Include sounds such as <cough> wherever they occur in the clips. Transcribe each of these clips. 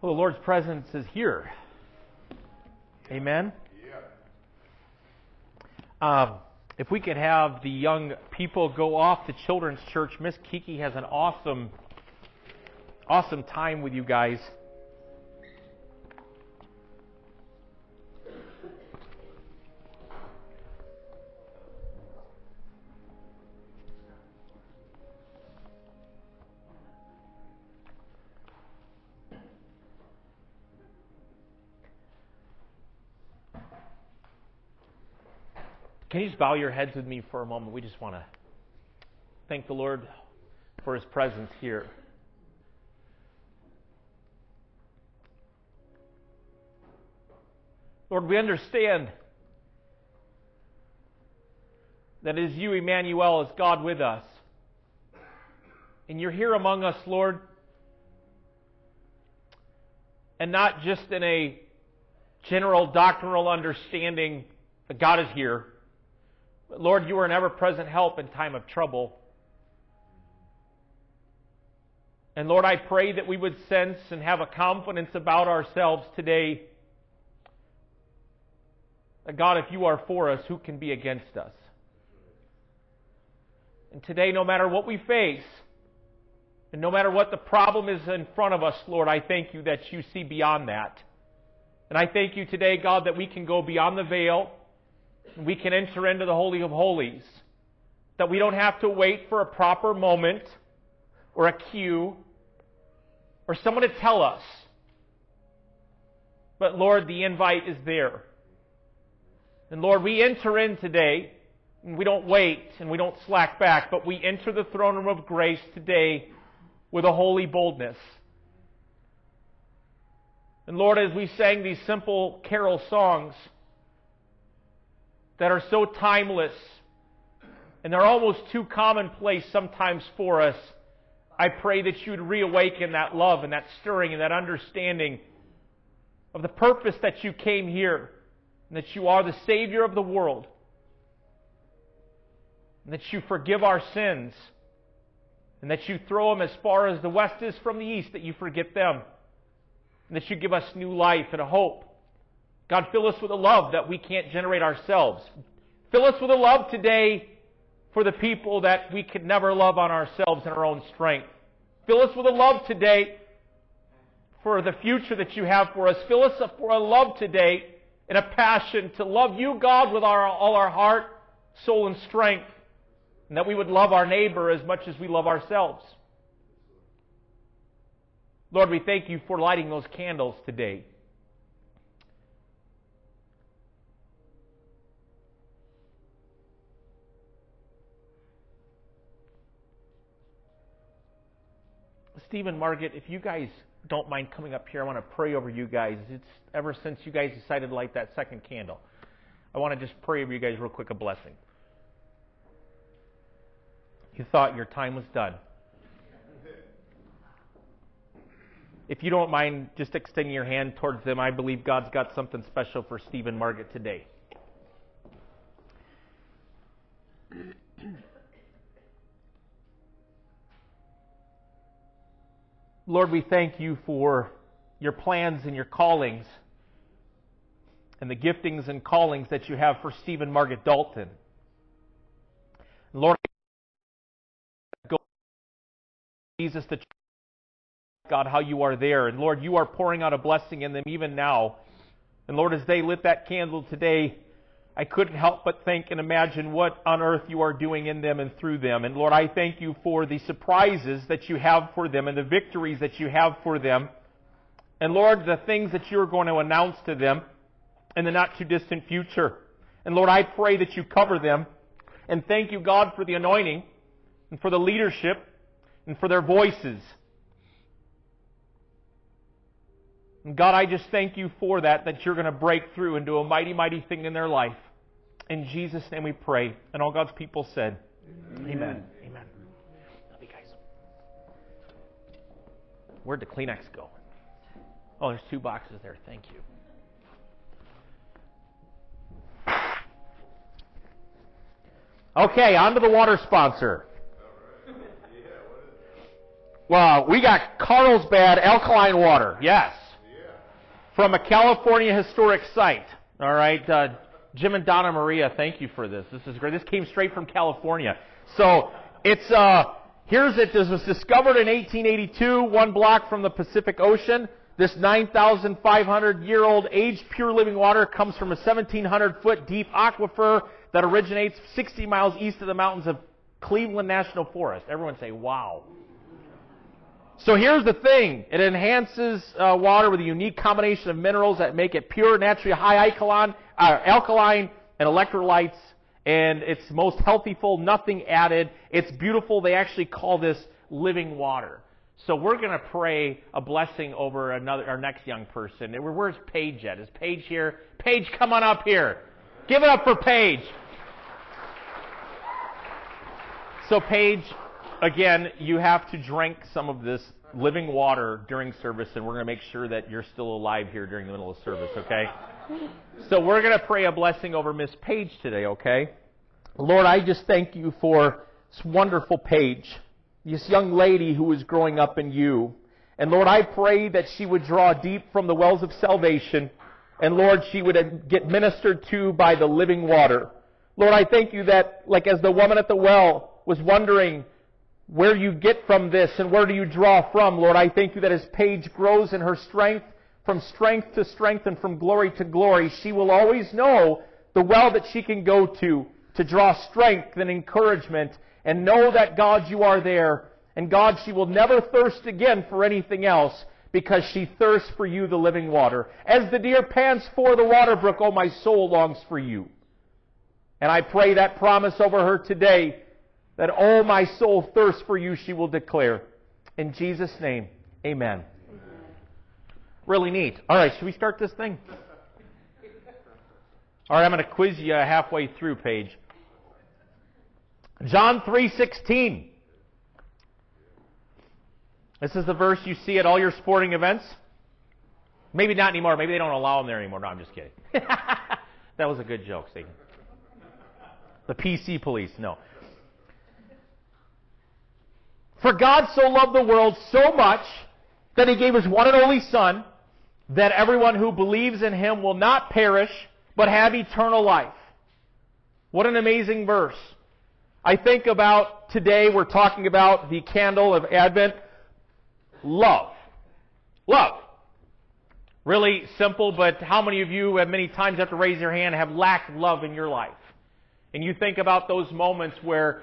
Well, the Lord's presence is here. Amen. Um, if we could have the young people go off to Children's Church, Miss Kiki has an awesome, awesome time with you guys. Bow your heads with me for a moment? We just want to thank the Lord for his presence here. Lord, we understand that it is you, Emmanuel, as God with us. And you're here among us, Lord, and not just in a general doctrinal understanding that God is here Lord, you are an ever present help in time of trouble. And Lord, I pray that we would sense and have a confidence about ourselves today that God, if you are for us, who can be against us? And today, no matter what we face, and no matter what the problem is in front of us, Lord, I thank you that you see beyond that. And I thank you today, God, that we can go beyond the veil we can enter into the Holy of Holies. That we don't have to wait for a proper moment or a cue or someone to tell us. But Lord, the invite is there. And Lord, we enter in today, and we don't wait and we don't slack back, but we enter the throne room of grace today with a holy boldness. And Lord, as we sang these simple carol songs, that are so timeless and they're almost too commonplace sometimes for us. I pray that you'd reawaken that love and that stirring and that understanding of the purpose that you came here and that you are the Savior of the world and that you forgive our sins and that you throw them as far as the west is from the east, that you forget them and that you give us new life and a hope God, fill us with a love that we can't generate ourselves. Fill us with a love today for the people that we could never love on ourselves in our own strength. Fill us with a love today for the future that you have for us. Fill us for a love today and a passion to love you, God, with our, all our heart, soul, and strength. And that we would love our neighbor as much as we love ourselves. Lord, we thank you for lighting those candles today. Stephen, Margaret, if you guys don't mind coming up here, I want to pray over you guys. It's ever since you guys decided to light that second candle. I want to just pray over you guys real quick a blessing. You thought your time was done. If you don't mind just extending your hand towards them, I believe God's got something special for Stephen Margaret today. <clears throat> Lord, we thank you for your plans and your callings and the giftings and callings that you have for Stephen Margaret Dalton. Lord, Jesus the God, how you are there. And Lord, you are pouring out a blessing in them even now. And Lord, as they lit that candle today, I couldn't help but think and imagine what on earth you are doing in them and through them. And Lord, I thank you for the surprises that you have for them and the victories that you have for them. And Lord, the things that you're going to announce to them in the not too distant future. And Lord, I pray that you cover them. And thank you, God, for the anointing and for the leadership and for their voices. And God, I just thank you for that, that you're going to break through and do a mighty, mighty thing in their life. In Jesus' name we pray. And all God's people said, Amen. Amen. Amen. Love you guys. Where'd the Kleenex go? Oh, there's two boxes there. Thank you. Okay, on to the water sponsor. Well, we got Carlsbad alkaline water. Yes. from a California historic site. All right, uh, Jim and Donna Maria, thank you for this. This is great. This came straight from California. So it's uh, here's it. This was discovered in 1882, one block from the Pacific Ocean. This 9,500 year old aged pure living water comes from a 1,700 foot deep aquifer that originates 60 miles east of the mountains of Cleveland National Forest. Everyone say, wow. So here's the thing. It enhances uh, water with a unique combination of minerals that make it pure, naturally high alkaline, uh, alkaline and electrolytes, and it's most healthy full, nothing added. It's beautiful. They actually call this living water. So we're going to pray a blessing over another, our next young person. Where's Paige at? Is Paige here? Paige, come on up here. Give it up for Paige. So Paige, again, you have to drink some of this living water during service, and we're going to make sure that you're still alive here during the middle of service, okay? So we're going to pray a blessing over Miss Paige today, okay? Lord, I just thank you for this wonderful Paige, this young lady who is growing up in you. And Lord, I pray that she would draw deep from the wells of salvation. And Lord, she would get ministered to by the living water. Lord, I thank you that, like as the woman at the well was wondering where you get from this and where do you draw from, Lord, I thank you that as Paige grows in her strength, from strength to strength and from glory to glory, she will always know the well that she can go to to draw strength and encouragement and know that God, you are there. And God, she will never thirst again for anything else because she thirsts for you, the living water. As the deer pants for the water brook, oh, my soul longs for you. And I pray that promise over her today that, oh, my soul thirsts for you, she will declare. In Jesus' name, amen. Really neat. All right, should we start this thing? All right, I'm going to quiz you uh, halfway through, Paige. John 3:16. This is the verse you see at all your sporting events. Maybe not anymore. Maybe they don't allow them there anymore. No, I'm just kidding. <laughs> that was a good joke, Stephen. The PC police, no. For God so loved the world so much that he gave his one and only Son, that everyone who believes in him will not perish, but have eternal life. What an amazing verse. I think about today, we're talking about the candle of Advent. Love. Love. Really simple, but how many of you have many times have to raise your hand have lacked love in your life? And you think about those moments where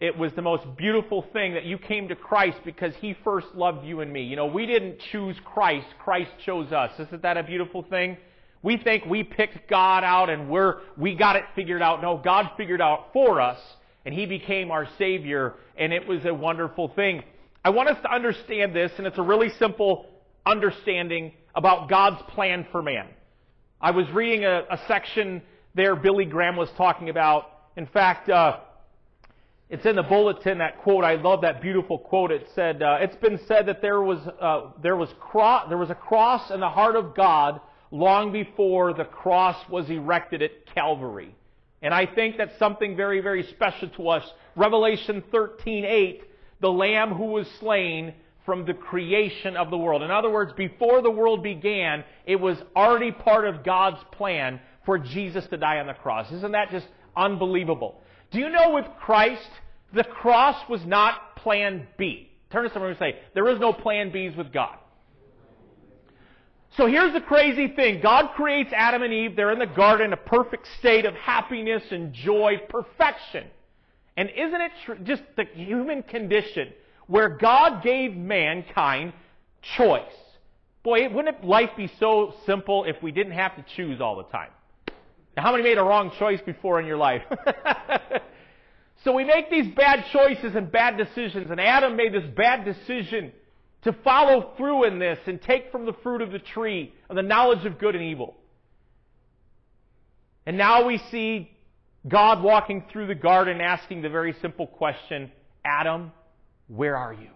it was the most beautiful thing that you came to Christ because He first loved you and me. You know, we didn't choose Christ, Christ chose us. Isn't that a beautiful thing? We think we picked God out and we're, we got it figured out. No, God figured out for us and he became our Savior, and it was a wonderful thing. I want us to understand this, and it's a really simple understanding about God's plan for man. I was reading a, a section there Billy Graham was talking about. In fact, uh, it's in the bulletin, that quote. I love that beautiful quote. It said, uh, It's been said that there was, uh, there, was cro- there was a cross in the heart of God long before the cross was erected at Calvary. And I think that's something very, very special to us. Revelation 13:8, the lamb who was slain from the creation of the world. In other words, before the world began, it was already part of God's plan for Jesus to die on the cross. Isn't that just unbelievable? Do you know with Christ, the cross was not plan B? Turn to someone and say, there is no plan Bs with God. So here's the crazy thing. God creates Adam and Eve. They're in the garden, a perfect state of happiness and joy, perfection. And isn't it tr- just the human condition where God gave mankind choice? Boy, wouldn't life be so simple if we didn't have to choose all the time? Now, how many made a wrong choice before in your life? <laughs> so we make these bad choices and bad decisions, and Adam made this bad decision to follow through in this and take from the fruit of the tree of the knowledge of good and evil. And now we see God walking through the garden asking the very simple question, Adam, where are you?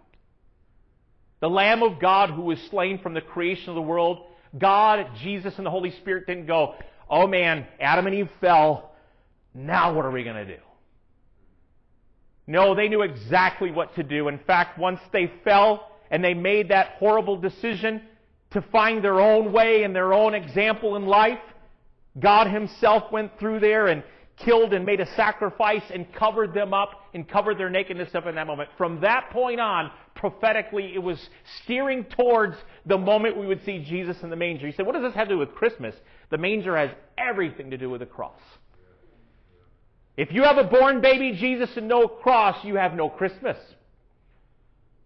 The Lamb of God who was slain from the creation of the world, God, Jesus, and the Holy Spirit didn't go, oh man, Adam and Eve fell. Now what are we going to do? No, they knew exactly what to do. In fact, once they fell, and they made that horrible decision, to find their own way and their own example in life. God Himself went through there and killed and made a sacrifice and covered them up and covered their nakedness up in that moment. From that point on, prophetically, it was steering towards the moment we would see Jesus in the manger. You said, what does this have to do with Christmas? The manger has everything to do with the cross. If you have a born baby Jesus and no cross, you have no Christmas.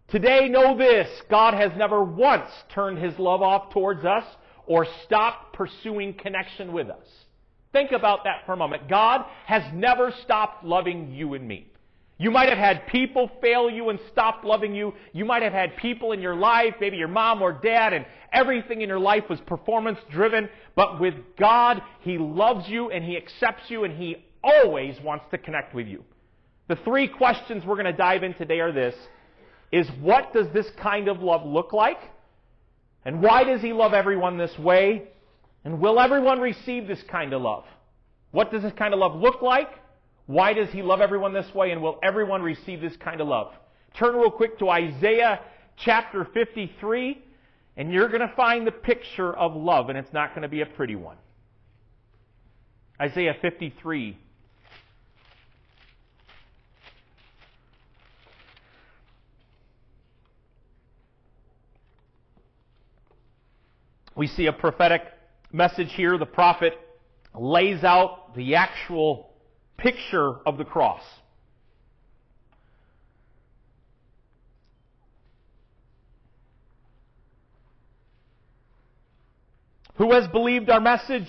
Today, know this God has never once turned his love off towards us or stopped pursuing connection with us. Think about that for a moment. God has never stopped loving you and me. You might have had people fail you and stop loving you. You might have had people in your life, maybe your mom or dad, and everything in your life was performance driven. But with God, He loves you and He accepts you and He always wants to connect with you. The three questions we're going to dive in today are this is what does this kind of love look like? And why does he love everyone this way? And will everyone receive this kind of love? What does this kind of love look like? Why does he love everyone this way? And will everyone receive this kind of love? Turn real quick to Isaiah chapter 53, and you're going to find the picture of love, and it's not going to be a pretty one. Isaiah 53. We see a prophetic message here. The prophet lays out the actual picture of the cross. Who has believed our message?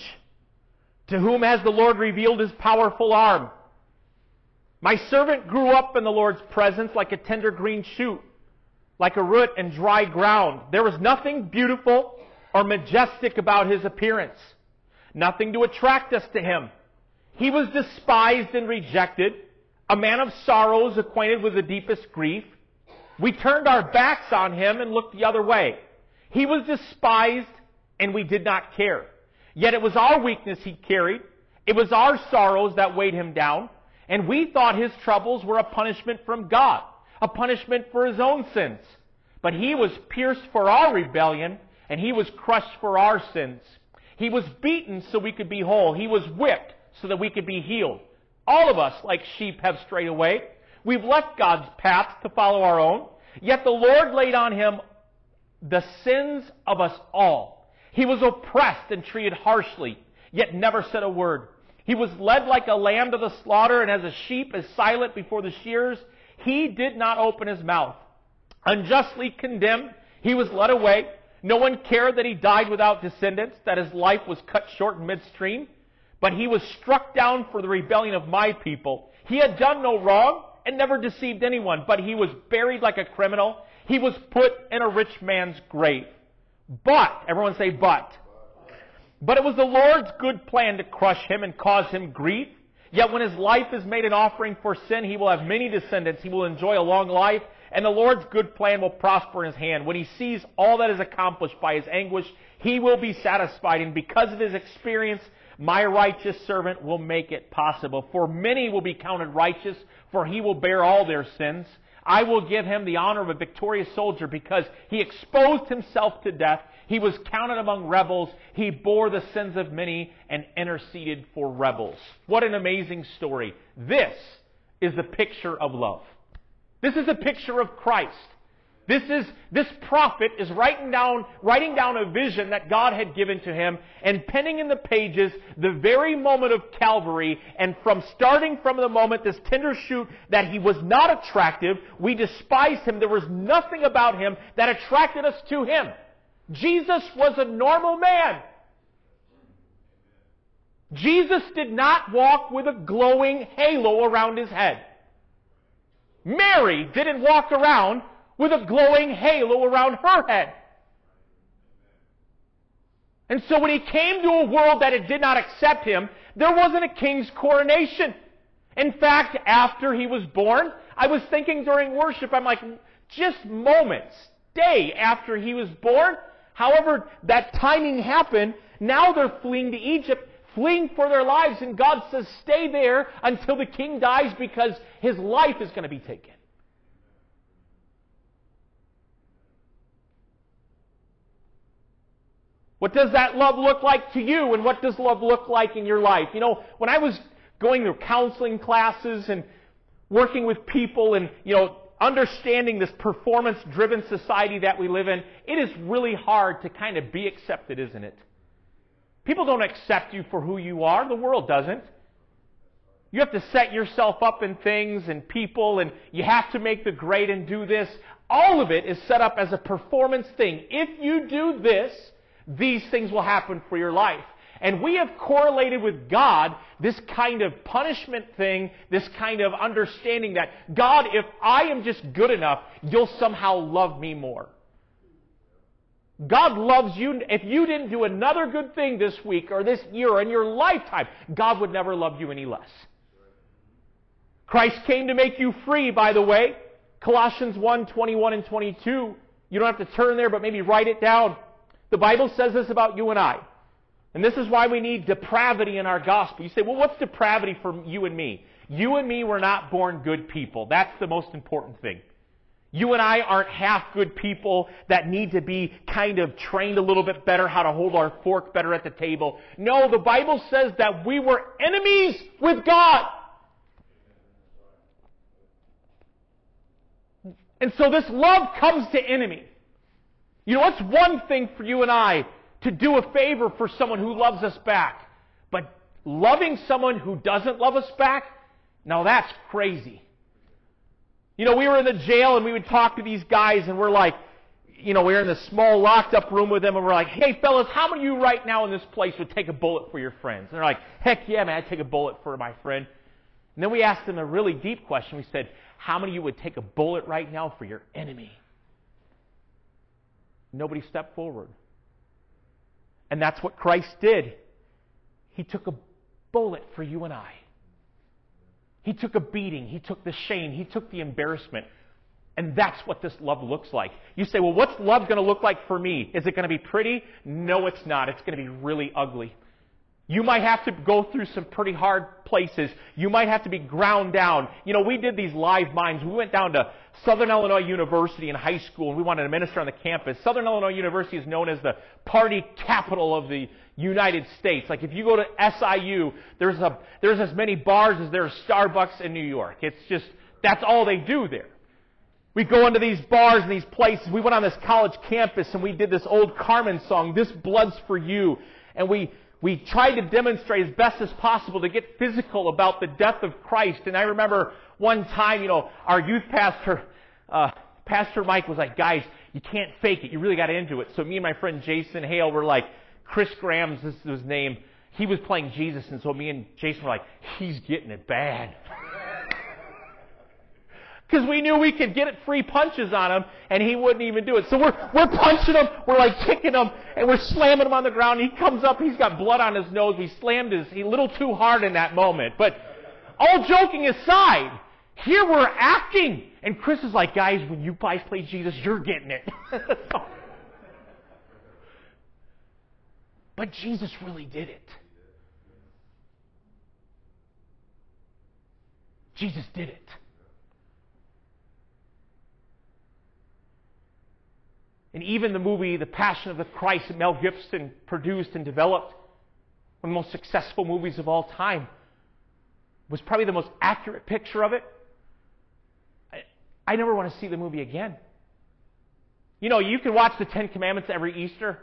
To whom has the Lord revealed his powerful arm? My servant grew up in the Lord's presence like a tender green shoot, like a root in dry ground. There was nothing beautiful or majestic about his appearance. Nothing to attract us to him. He was despised and rejected, a man of sorrows, acquainted with the deepest grief. We turned our backs on him and looked the other way. He was despised and we did not care. Yet it was our weakness he carried. It was our sorrows that weighed him down. And we thought his troubles were a punishment from God, a punishment for his own sins. But he was pierced for our rebellion and he was crushed for our sins. He was beaten so we could be whole. He was whipped so that we could be healed. All of us, like sheep, have strayed away. We've left God's path to follow our own. Yet the Lord laid on him the sins of us all. He was oppressed and treated harshly, yet never said a word. He was led like a lamb to the slaughter, and as a sheep is silent before the shears, he did not open his mouth. Unjustly condemned, he was led away. No one cared that he died without descendants, that his life was cut short in midstream. But he was struck down for the rebellion of my people. He had done no wrong and never deceived anyone, but he was buried like a criminal. He was put in a rich man's grave. But, everyone say but. But it was the Lord's good plan to crush him and cause him grief. Yet when his life is made an offering for sin, he will have many descendants. He will enjoy a long life and the Lord's good plan will prosper in his hand. When he sees all that is accomplished by his anguish, he will be satisfied, and because of his experience, my righteous servant will make it possible. For many will be counted righteous, for he will bear all their sins. I will give him the honor of a victorious soldier because he exposed himself to death. He was counted among rebels. He bore the sins of many and interceded for rebels. What an amazing story. This is the picture of love. This is a picture of Christ. This is, this prophet is writing down, writing down a vision that God had given to him and penning in the pages the very moment of Calvary and from starting from the moment this tender shoot that he was not attractive, we despised him. There was nothing about him that attracted us to him. Jesus was a normal man. Jesus did not walk with a glowing halo around his head. Mary didn't walk around with a glowing halo around her head. And so when he came to a world that it did not accept him, there wasn't a king's coronation. In fact, after he was born, I was thinking during worship, I'm like, just moments, day after he was born, however that timing happened, now they're fleeing to Egypt fleeing for their lives, and God says, Stay there until the king dies because his life is going to be taken. What does that love look like to you? And what does love look like in your life? You know, when I was going through counseling classes and working with people and, you know, understanding this performance driven society that we live in, it is really hard to kind of be accepted, isn't it? People don't accept you for who you are. The world doesn't. You have to set yourself up in things and people, and you have to make the grade and do this. All of it is set up as a performance thing. If you do this, these things will happen for your life. And we have correlated with God this kind of punishment thing, this kind of understanding that, God, if I am just good enough, you'll somehow love me more. God loves you. If you didn't do another good thing this week or this year or in your lifetime, God would never love you any less. Christ came to make you free, by the way. Colossians 1, 21 and 22. You don't have to turn there, but maybe write it down. The Bible says this about you and I. And this is why we need depravity in our gospel. You say, well, what's depravity for you and me? You and me were not born good people. That's the most important thing. You and I aren't half good people that need to be kind of trained a little bit better how to hold our fork better at the table. No, the Bible says that we were enemies with God. And so this love comes to enemy. You know, it's one thing for you and I to do a favor for someone who loves us back. But loving someone who doesn't love us back, now that's crazy. You know, we were in the jail and we would talk to these guys and we're like, you know, we we're in this small locked up room with them and we're like, hey fellas, how many of you right now in this place would take a bullet for your friends? And they're like, heck yeah, man, I'd take a bullet for my friend. And then we asked them a really deep question. We said, how many of you would take a bullet right now for your enemy? Nobody stepped forward. And that's what Christ did. He took a bullet for you and I. He took a beating. He took the shame. He took the embarrassment. And that's what this love looks like. You say, well, what's love going to look like for me? Is it going to be pretty? No, it's not. It's going to be really ugly. You might have to go through some pretty hard places. You might have to be ground down. You know, we did these live mines. We went down to Southern Illinois University in high school and we wanted to minister on the campus. Southern Illinois University is known as the party capital of the United States. Like if you go to SIU, there's a, there's as many bars as there are Starbucks in New York. It's just, that's all they do there. We go into these bars and these places. We went on this college campus and we did this old Carman song, This Blood's for You. And we, we tried to demonstrate as best as possible to get physical about the death of Christ. And I remember one time, you know, our youth pastor, uh, Pastor Mike was like, guys, you can't fake it. You really got into it. So me and my friend Jason Hale were like, Chris Graham's, this is his name. He was playing Jesus, and so me and Jason were like, he's getting it bad. <laughs> Because we knew we could get it free punches on him, and he wouldn't even do it. So we're, we're punching him, we're like kicking him, and we're slamming him on the ground. He comes up, he's got blood on his nose. We slammed his, he a little too hard in that moment. But all joking aside, here we're acting. And Chris is like, guys, when you guys play Jesus, you're getting it. <laughs> but Jesus really did it. Jesus did it. And even the movie The Passion of the Christ that Mel Gibson produced and developed, one of the most successful movies of all time, was probably the most accurate picture of it. I, I never want to see the movie again. You know, you can watch the Ten Commandments every Easter.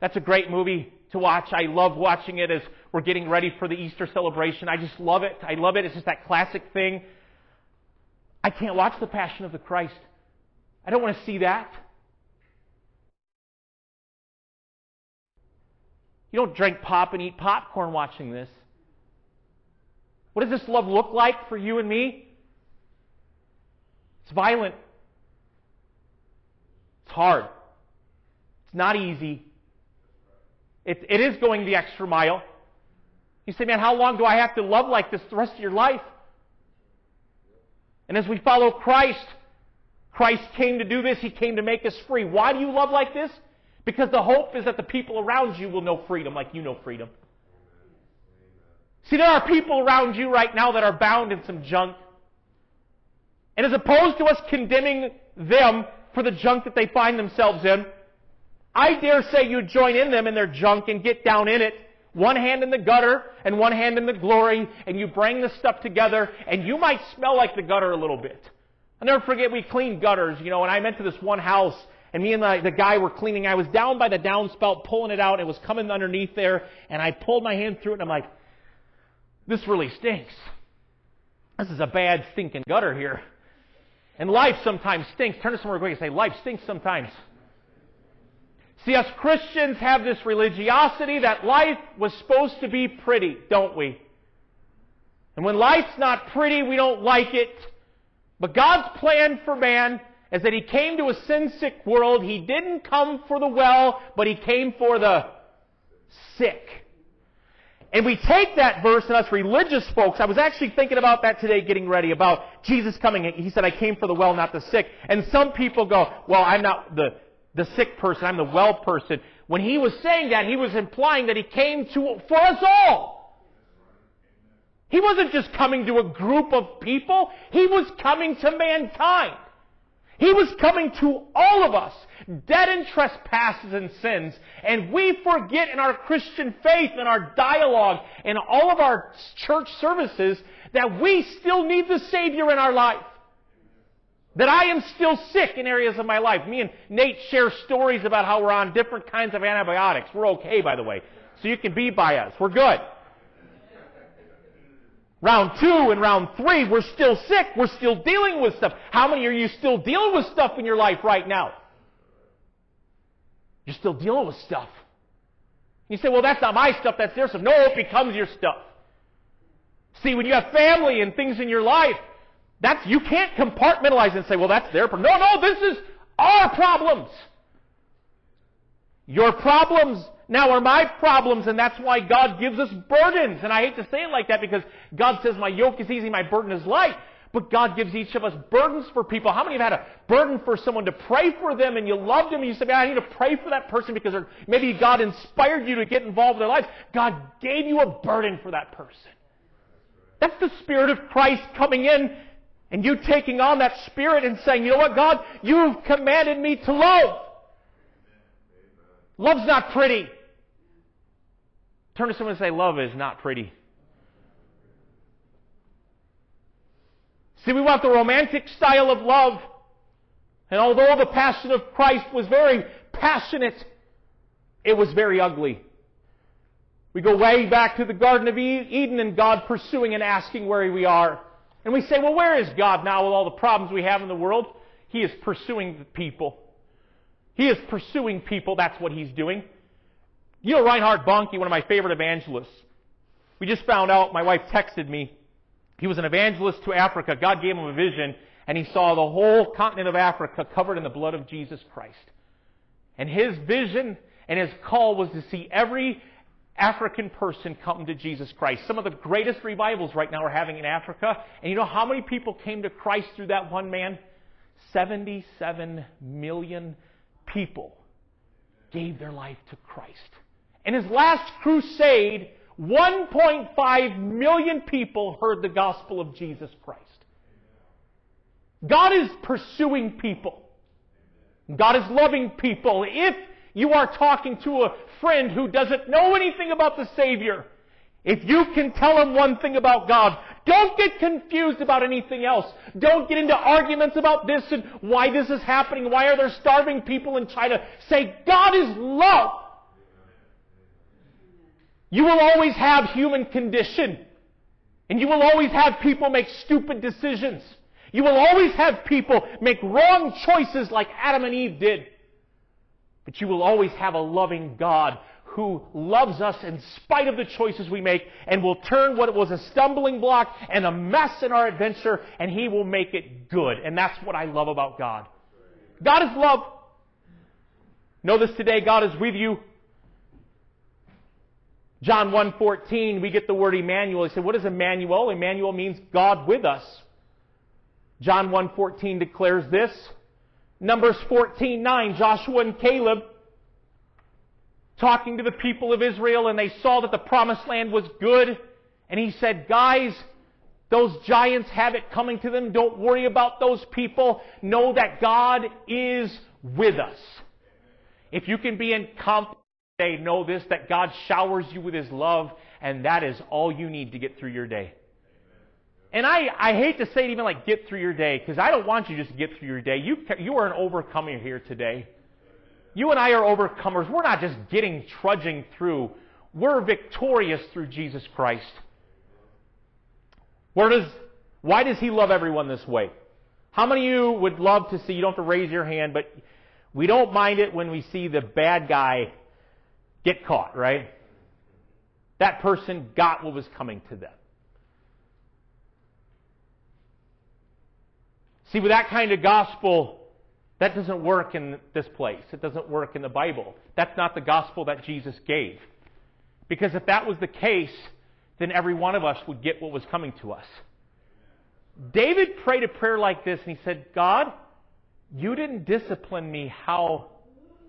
That's a great movie to watch. I love watching it as we're getting ready for the Easter celebration. I just love it. I love it. It's just that classic thing. I can't watch The Passion of the Christ. I don't want to see that. You don't drink pop and eat popcorn watching this. What does this love look like for you and me? It's violent. It's hard. It's not easy. It, it is going the extra mile. You say, man, how long do I have to love like this the rest of your life? And as we follow Christ, Christ came to do this. He came to make us free. Why do you love like this? Because the hope is that the people around you will know freedom like you know freedom. See, there are people around you right now that are bound in some junk. And as opposed to us condemning them for the junk that they find themselves in, I dare say you join in them in their junk and get down in it. One hand in the gutter and one hand in the glory, and you bring the stuff together, and you might smell like the gutter a little bit. I'll never forget we cleaned gutters, you know, and I went to this one house, and me and the, the guy were cleaning. I was down by the downspout pulling it out. It was coming underneath there, and I pulled my hand through it, and I'm like, this really stinks. This is a bad stinking gutter here. And life sometimes stinks. Turn to somewhere quick and say, life stinks sometimes. See, us Christians have this religiosity that life was supposed to be pretty, don't we? And when life's not pretty, we don't like it. But God's plan for man is that He came to a sin sick world. He didn't come for the well, but He came for the sick. And we take that verse and us religious folks, I was actually thinking about that today getting ready about Jesus coming. He said, I came for the well, not the sick. And some people go, well, I'm not the, the sick person, I'm the well person. When he was saying that, he was implying that he came to, for us all. He wasn't just coming to a group of people, he was coming to mankind. He was coming to all of us, dead in trespasses and sins. And we forget in our Christian faith and our dialogue and all of our church services that we still need the Savior in our life. That I am still sick in areas of my life. Me and Nate share stories about how we're on different kinds of antibiotics. We're okay, by the way. So you can be by us. We're good. Round two and round three, we're still sick. We're still dealing with stuff. How many are you still dealing with stuff in your life right now? You're still dealing with stuff. You say, well, that's not my stuff, that's their stuff. No, it becomes your stuff. See, when you have family and things in your life, that's, you can't compartmentalize and say, well, that's their problem. No, no, this is our problems. Your problems now are my problems, and that's why God gives us burdens. And I hate to say it like that because God says, My yoke is easy, my burden is light. But God gives each of us burdens for people. How many have had a burden for someone to pray for them and you loved them and you said, Man, I need to pray for that person because maybe God inspired you to get involved in their lives? God gave you a burden for that person. That's the Spirit of Christ coming in and you taking on that Spirit and saying, You know what, God, you've commanded me to love. Love's not pretty. Turn to someone and say, Love is not pretty. See, we want the romantic style of love. And although the passion of Christ was very passionate, it was very ugly. We go way back to the Garden of Eden and God pursuing and asking where we are. And we say, well, where is God now with all the problems we have in the world? He is pursuing the people. He is pursuing people. That's what he's doing. You know Reinhard Bonnke, one of my favorite evangelists. We just found out, my wife texted me, he was an evangelist to Africa. God gave him a vision, and he saw the whole continent of Africa covered in the blood of Jesus Christ. And his vision and his call was to see every African person come to Jesus Christ. Some of the greatest revivals right now are having in Africa. And you know how many people came to Christ through that one man? 77 million people gave their life to Christ. In his last crusade, 1.5 million people heard the gospel of Jesus Christ. God is pursuing people. God is loving people. If you are talking to a friend who doesn't know anything about the Savior, if you can tell him one thing about God, don't get confused about anything else. Don't get into arguments about this and why this is happening. Why are there starving people in China? Say, God is love. You will always have human condition. And you will always have people make stupid decisions. You will always have people make wrong choices like Adam and Eve did. But you will always have a loving God who loves us in spite of the choices we make and will turn what was a stumbling block and a mess in our adventure and he will make it good. And that's what I love about God. God is love. Know this today, God is with you. John 1.14, we get the word Emmanuel. He said, what is Emmanuel? Emmanuel means God with us. John 1.14 declares this. Numbers 14.9, Joshua and Caleb talking to the people of Israel and they saw that the promised land was good. And he said, guys, those giants have it coming to them. Don't worry about those people. Know that God is with us. If you can be in confidence today, know this, that God showers you with His love, and that is all you need to get through your day. And I, I hate to say it even like get through your day, because I don't want you just to get through your day. You, you are an overcomer here today. You and I are overcomers. We're not just getting, trudging through. We're victorious through Jesus Christ. Where does, why does He love everyone this way? How many of you would love to see, you don't have to raise your hand, but we don't mind it when we see the bad guy get caught, right? That person got what was coming to them. See, with that kind of gospel, that doesn't work in this place. It doesn't work in the Bible. That's not the gospel that Jesus gave. Because if that was the case, then every one of us would get what was coming to us. David prayed a prayer like this, and he said, God, you didn't discipline me how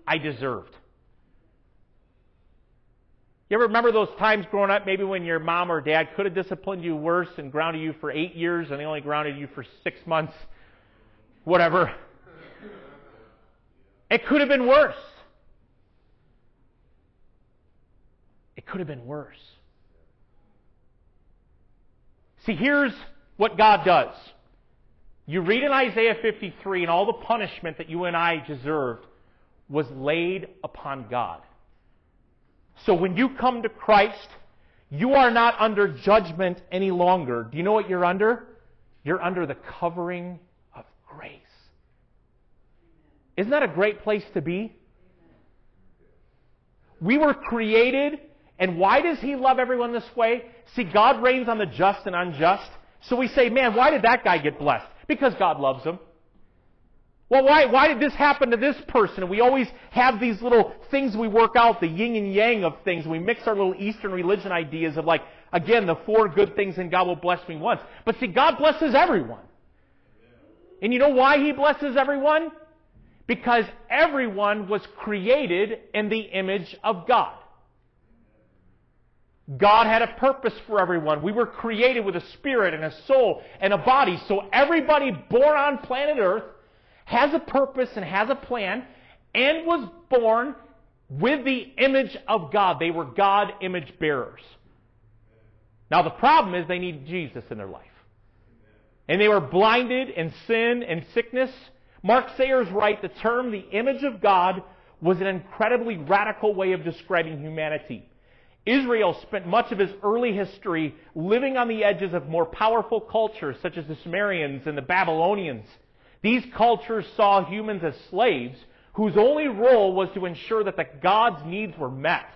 I deserved. You ever remember those times growing up, maybe when your mom or dad could have disciplined you worse and grounded you for eight years and they only grounded you for six months? Whatever. It could have been worse. It could have been worse. See, here's what God does. You read in Isaiah 53, and all the punishment that you and I deserved was laid upon God. So when you come to Christ, you are not under judgment any longer. Do you know what you're under? You're under the covering of grace. Isn't that a great place to be? We were created, and why does He love everyone this way? See, God rains on the just and unjust. So we say, man, why did that guy get blessed? Because God loves him. Well, why, why did this happen to this person? And we always have these little things we work out, the yin and yang of things. We mix our little Eastern religion ideas of like, again, the four good things and God will bless me once. But see, God blesses everyone. And you know why He blesses everyone? Because everyone was created in the image of God. God had a purpose for everyone. We were created with a spirit and a soul and a body. So everybody born on planet Earth has a purpose and has a plan and was born with the image of God. They were God image bearers. Now the problem is they need Jesus in their life. And they were blinded in sin and sickness. Mark Sayers right, the term the image of God was an incredibly radical way of describing humanity. Israel spent much of his early history living on the edges of more powerful cultures such as the Sumerians and the Babylonians. These cultures saw humans as slaves whose only role was to ensure that the God's needs were met.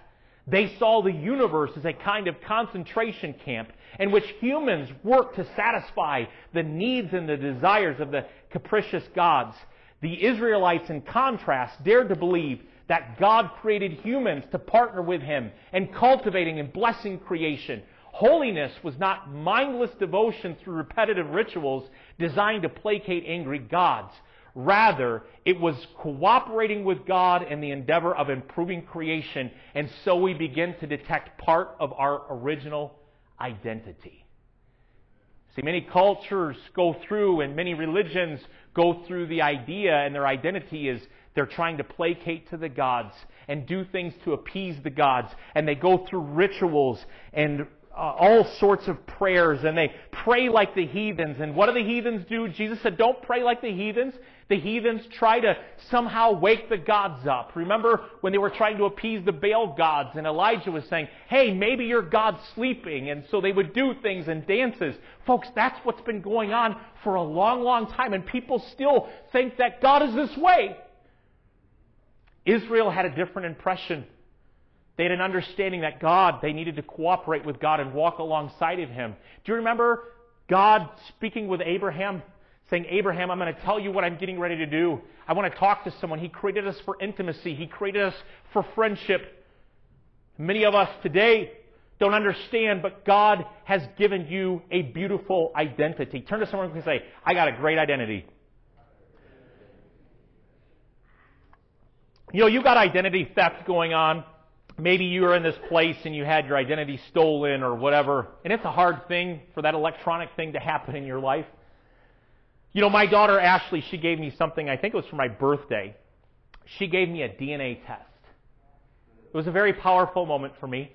They saw the universe as a kind of concentration camp in which humans worked to satisfy the needs and the desires of the capricious gods. The Israelites, in contrast, dared to believe that God created humans to partner with Him in cultivating and blessing creation. Holiness was not mindless devotion through repetitive rituals designed to placate angry gods. Rather, it was cooperating with God in the endeavor of improving creation, and so we begin to detect part of our original identity. See, many cultures go through, and many religions go through the idea, and their identity is they're trying to placate to the gods and do things to appease the gods, and they go through rituals and uh, all sorts of prayers and they pray like the heathens. And what do the heathens do? Jesus said, don't pray like the heathens. The heathens try to somehow wake the gods up. Remember when they were trying to appease the Baal gods and Elijah was saying, hey, maybe your God's sleeping. And so they would do things and dances. Folks, that's what's been going on for a long, long time. And people still think that God is this way. Israel had a different impression they had an understanding that God, they needed to cooperate with God and walk alongside of Him. Do you remember God speaking with Abraham, saying, Abraham, I'm going to tell you what I'm getting ready to do. I want to talk to someone. He created us for intimacy, He created us for friendship. Many of us today don't understand, but God has given you a beautiful identity. Turn to someone and say, I got a great identity. You know, you got identity theft going on maybe you are in this place and you had your identity stolen or whatever, and it's a hard thing for that electronic thing to happen in your life. You know, my daughter Ashley, she gave me something, I think it was for my birthday. she gave me a DNA test. It was a very powerful moment for me.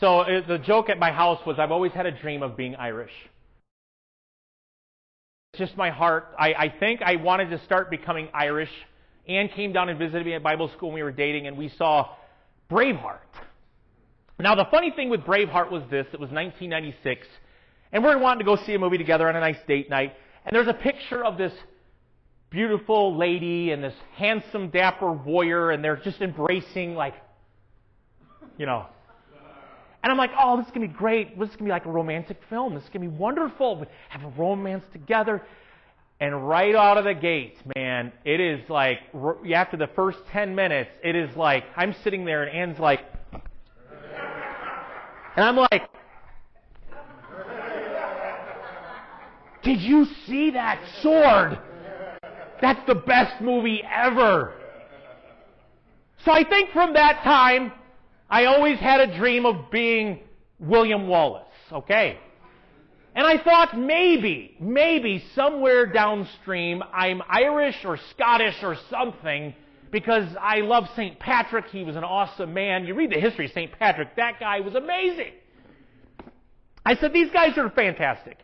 So uh, the joke at my house was I've always had a dream of being Irish. It's just my heart. I, I think I wanted to start becoming Irish. Anne came down and visited me at Bible school when we were dating, and we saw Braveheart. Now, the funny thing with Braveheart was this it was 1996, and we are wanting to go see a movie together on a nice date night, and there's a picture of this beautiful lady and this handsome, dapper warrior, and they're just embracing, like, you know. And I'm like, oh, this is going to be great. This is going to be like a romantic film. This is going to be wonderful. We have a romance together. And right out of the gate, man, it is like, after the first 10 minutes, it is like, I'm sitting there and Anne's like, <laughs> and I'm like, did you see that sword? That's the best movie ever. So I think from that time, I always had a dream of being William Wallace, okay? And I thought maybe, maybe somewhere downstream I'm Irish or Scottish or something because I love St. Patrick. He was an awesome man. You read the history of St. Patrick, that guy was amazing. I said, these guys are fantastic.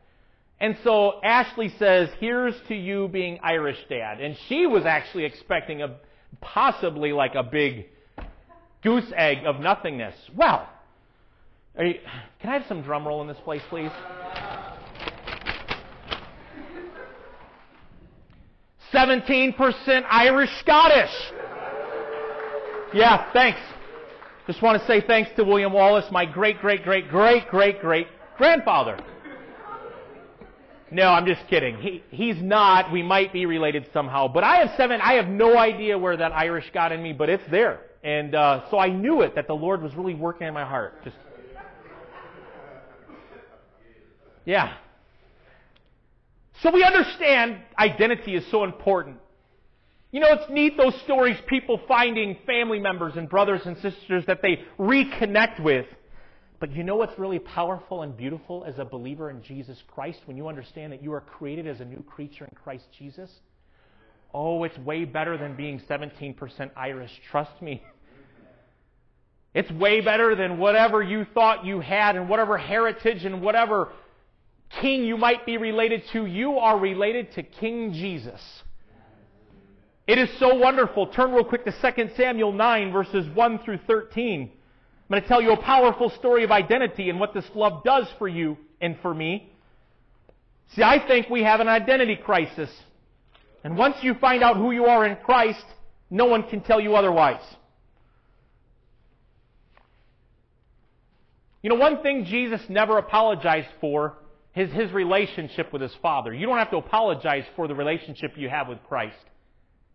And so Ashley says, here's to you being Irish, Dad. And she was actually expecting a, possibly like a big goose egg of nothingness. Well, you, can I have some drum roll in this place, please? 17% Irish Scottish. Yeah, thanks. Just want to say thanks to William Wallace, my great, great, great, great, great, great grandfather. No, I'm just kidding. He, he's not. We might be related somehow. But I have seven. I have no idea where that Irish got in me, but it's there. And uh, so I knew it that the Lord was really working in my heart. Just yeah. So we understand identity is so important. You know, it's neat those stories, people finding family members and brothers and sisters that they reconnect with. But you know what's really powerful and beautiful as a believer in Jesus Christ when you understand that you are created as a new creature in Christ Jesus? Oh, it's way better than being 17% Irish. Trust me. It's way better than whatever you thought you had and whatever heritage and whatever king you might be related to. You are related to King Jesus. It is so wonderful. Turn real quick to 2 Samuel 9, verses 1 through 13. I'm going to tell you a powerful story of identity and what this love does for you and for me. See, I think we have an identity crisis. And once you find out who you are in Christ, no one can tell you otherwise. You know, one thing Jesus never apologized for is his relationship with his Father. You don't have to apologize for the relationship you have with Christ.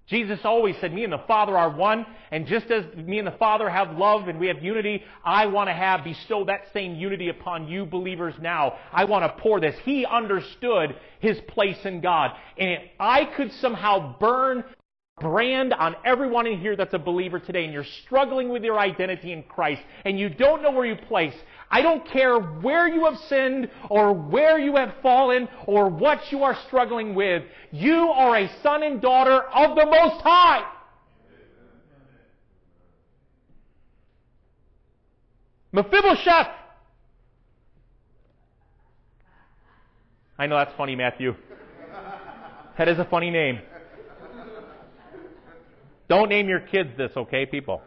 Jesus always said, me and the Father are one, and just as me and the Father have love and we have unity, I want to have, bestow that same unity upon you believers now. I want to pour this. He understood his place in God. And if I could somehow burn brand on everyone in here that's a believer today and you're struggling with your identity in Christ and you don't know where you place, I don't care where you have sinned or where you have fallen or what you are struggling with. You are a son and daughter of the Most High. Mephibosheth. I know that's funny, Matthew. That is a funny name. Don't name your kids this, okay, people?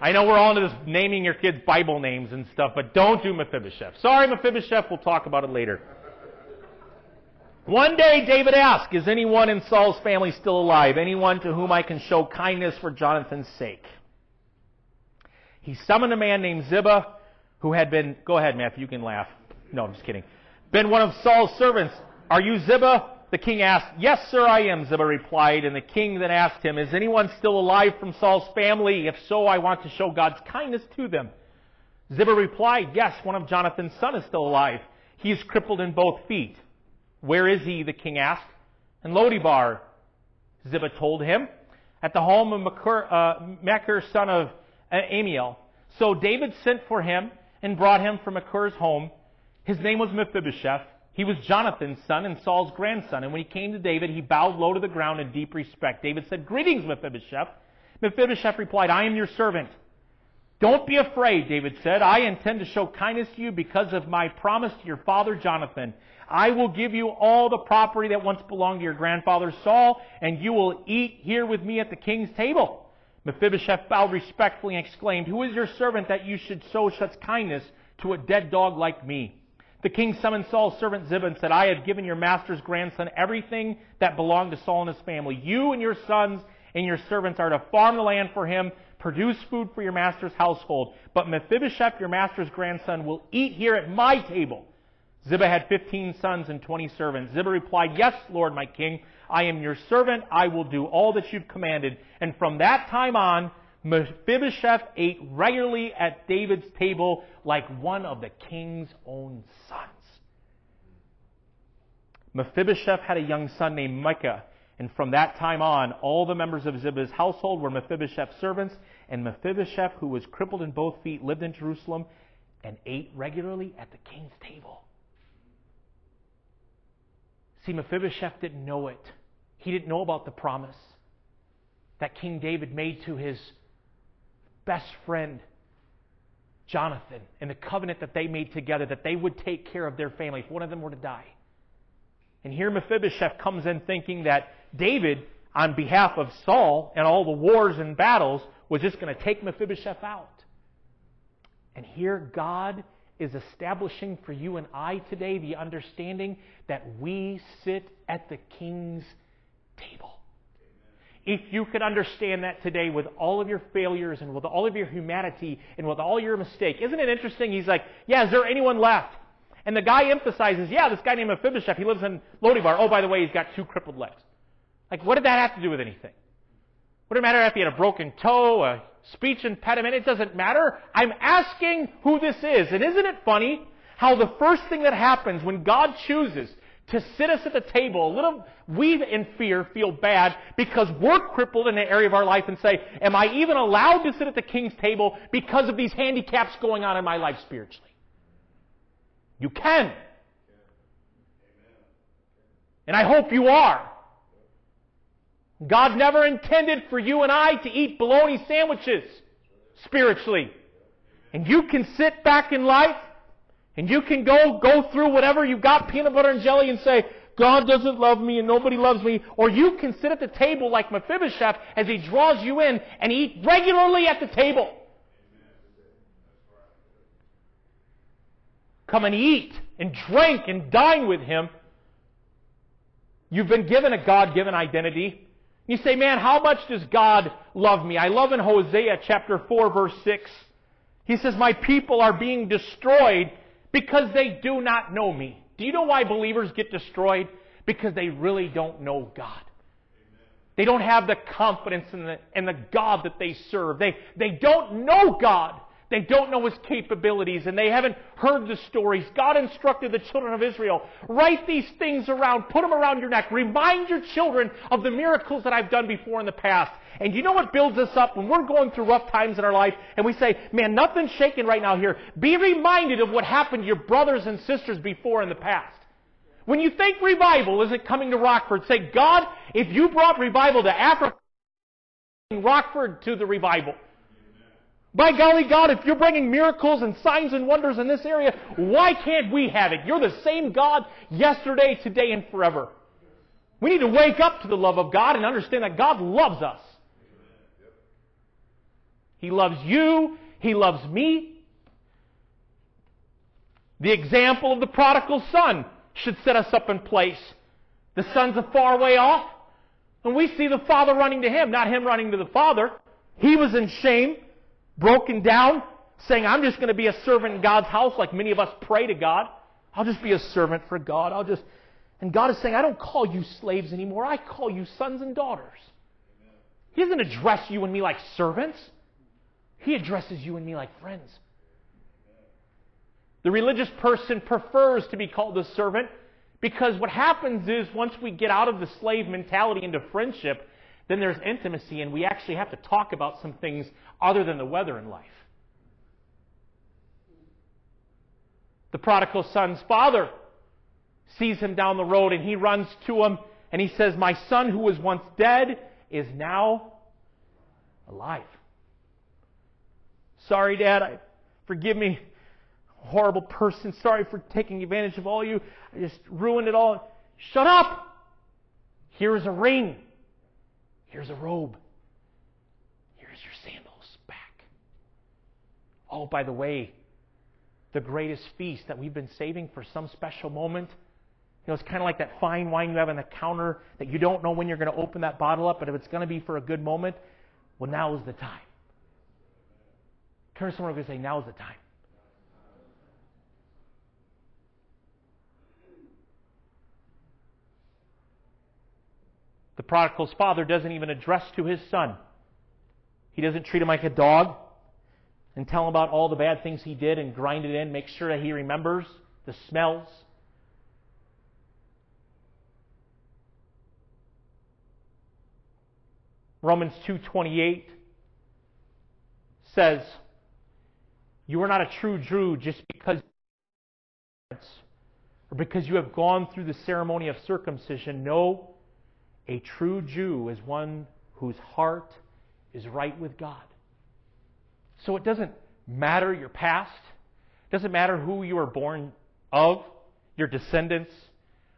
I know we're all into this naming your kids Bible names and stuff, but don't do Mephibosheth. Sorry, Mephibosheth, we'll talk about it later. One day David asked, Is anyone in Saul's family still alive? Anyone to whom I can show kindness for Jonathan's sake? He summoned a man named Ziba who had been, go ahead, Matthew, you can laugh. No, I'm just kidding. Been one of Saul's servants. Are you Ziba? The king asked, Yes, sir, I am, Ziba replied. And the king then asked him, Is anyone still alive from Saul's family? If so, I want to show God's kindness to them. Ziba replied, Yes, one of Jonathan's sons is still alive. He is crippled in both feet. Where is he? the king asked. And Lodebar, Ziba told him, at the home of Machir, uh, son of uh, Ammiel. So David sent for him and brought him from Machir's home. His name was Mephibosheth He was Jonathan's son and Saul's grandson. And when he came to David, he bowed low to the ground in deep respect. David said, Greetings, Mephibosheth. Mephibosheth replied, I am your servant. Don't be afraid, David said. I intend to show kindness to you because of my promise to your father Jonathan. I will give you all the property that once belonged to your grandfather Saul, and you will eat here with me at the king's table. Mephibosheth bowed respectfully and exclaimed, Who is your servant that you should show such kindness to a dead dog like me? The king summoned Saul's servant Ziba and said, I have given your master's grandson everything that belonged to Saul and his family. You and your sons and your servants are to farm the land for him, produce food for your master's household. But Mephibosheth, your master's grandson, will eat here at my table. Ziba had 15 sons and 20 servants. Ziba replied, Yes, Lord, my king, I am your servant. I will do all that you've commanded. And from that time on, Mephibosheth ate regularly at David's table like one of the king's own sons. Mephibosheth had a young son named Micah, and from that time on, all the members of Ziba's household were Mephibosheth's servants, and Mephibosheth, who was crippled in both feet, lived in Jerusalem and ate regularly at the king's table. See, Mephibosheth didn't know it. He didn't know about the promise that King David made to his best friend, Jonathan, and the covenant that they made together that they would take care of their family if one of them were to die. And here Mephibosheth comes in thinking that David, on behalf of Saul and all the wars and battles, was just going to take Mephibosheth out. And here God is establishing for you and I today the understanding that we sit at the king's table if you could understand that today with all of your failures and with all of your humanity and with all your mistake. Isn't it interesting? He's like, yeah, is there anyone left? And the guy emphasizes, yeah, this guy named Mephibosheth, he lives in Lodebar. Oh, by the way, he's got two crippled legs. Like, what did that have to do with anything? What did it matter if he had a broken toe, a speech impediment? It doesn't matter. I'm asking who this is. And isn't it funny how the first thing that happens when God chooses to sit us at the table. A little, we in fear feel bad because we're crippled in an area of our life and say, am I even allowed to sit at the king's table because of these handicaps going on in my life spiritually? You can. And I hope you are. God never intended for you and I to eat bologna sandwiches spiritually. And you can sit back in life and you can go, go through whatever you've got, peanut butter and jelly, and say, God doesn't love me and nobody loves me. Or you can sit at the table like Mephibosheth as he draws you in and eat regularly at the table. Come and eat and drink and dine with him. You've been given a God given identity. You say, man, how much does God love me? I love in Hosea chapter 4 verse 6. He says, my people are being destroyed because they do not know me. Do you know why believers get destroyed? Because they really don't know God. They don't have the confidence in the, in the God that they serve. They, they don't know God. They don't know His capabilities and they haven't heard the stories. God instructed the children of Israel, write these things around, put them around your neck, remind your children of the miracles that I've done before in the past. And you know what builds us up when we're going through rough times in our life and we say, man, nothing's shaking right now here. Be reminded of what happened to your brothers and sisters before in the past. When you think revival isn't coming to Rockford, say, God, if you brought revival to Africa, Rockford to the revival. By golly, God, if you're bringing miracles and signs and wonders in this area, why can't we have it? You're the same God yesterday, today, and forever. We need to wake up to the love of God and understand that God loves us. He loves you. He loves me. The example of the prodigal son should set us up in place. The son's a far way off, and we see the father running to him, not him running to the father. He was in shame, broken down, saying, I'm just going to be a servant in God's house like many of us pray to God. I'll just be a servant for God. I'll just. And God is saying, I don't call you slaves anymore. I call you sons and daughters. He doesn't address you and me like servants. He addresses you and me like friends. The religious person prefers to be called a servant because what happens is once we get out of the slave mentality into friendship, then there's intimacy and we actually have to talk about some things other than the weather in life. The prodigal son's father sees him down the road and he runs to him and he says, My son who was once dead is now alive. Sorry, Dad. I, forgive me. Horrible person. Sorry for taking advantage of all you. I just ruined it all. Shut up! Here's a ring. Here's a robe. Here's your sandals back. Oh, by the way, the greatest feast that we've been saving for some special moment. You know, it's kind of like that fine wine you have on the counter that you don't know when you're going to open that bottle up, but if it's going to be for a good moment, well, now is the time. Turn to someone and say, now is the time. The prodigal's father doesn't even address to his son. He doesn't treat him like a dog and tell him about all the bad things he did and grind it in, make sure that he remembers the smells. Romans 2:28 says, "You are not a true Jew just because or because you have gone through the ceremony of circumcision. No, a true Jew is one whose heart is right with God. So it doesn't matter your past, it doesn't matter who you were born of, your descendants.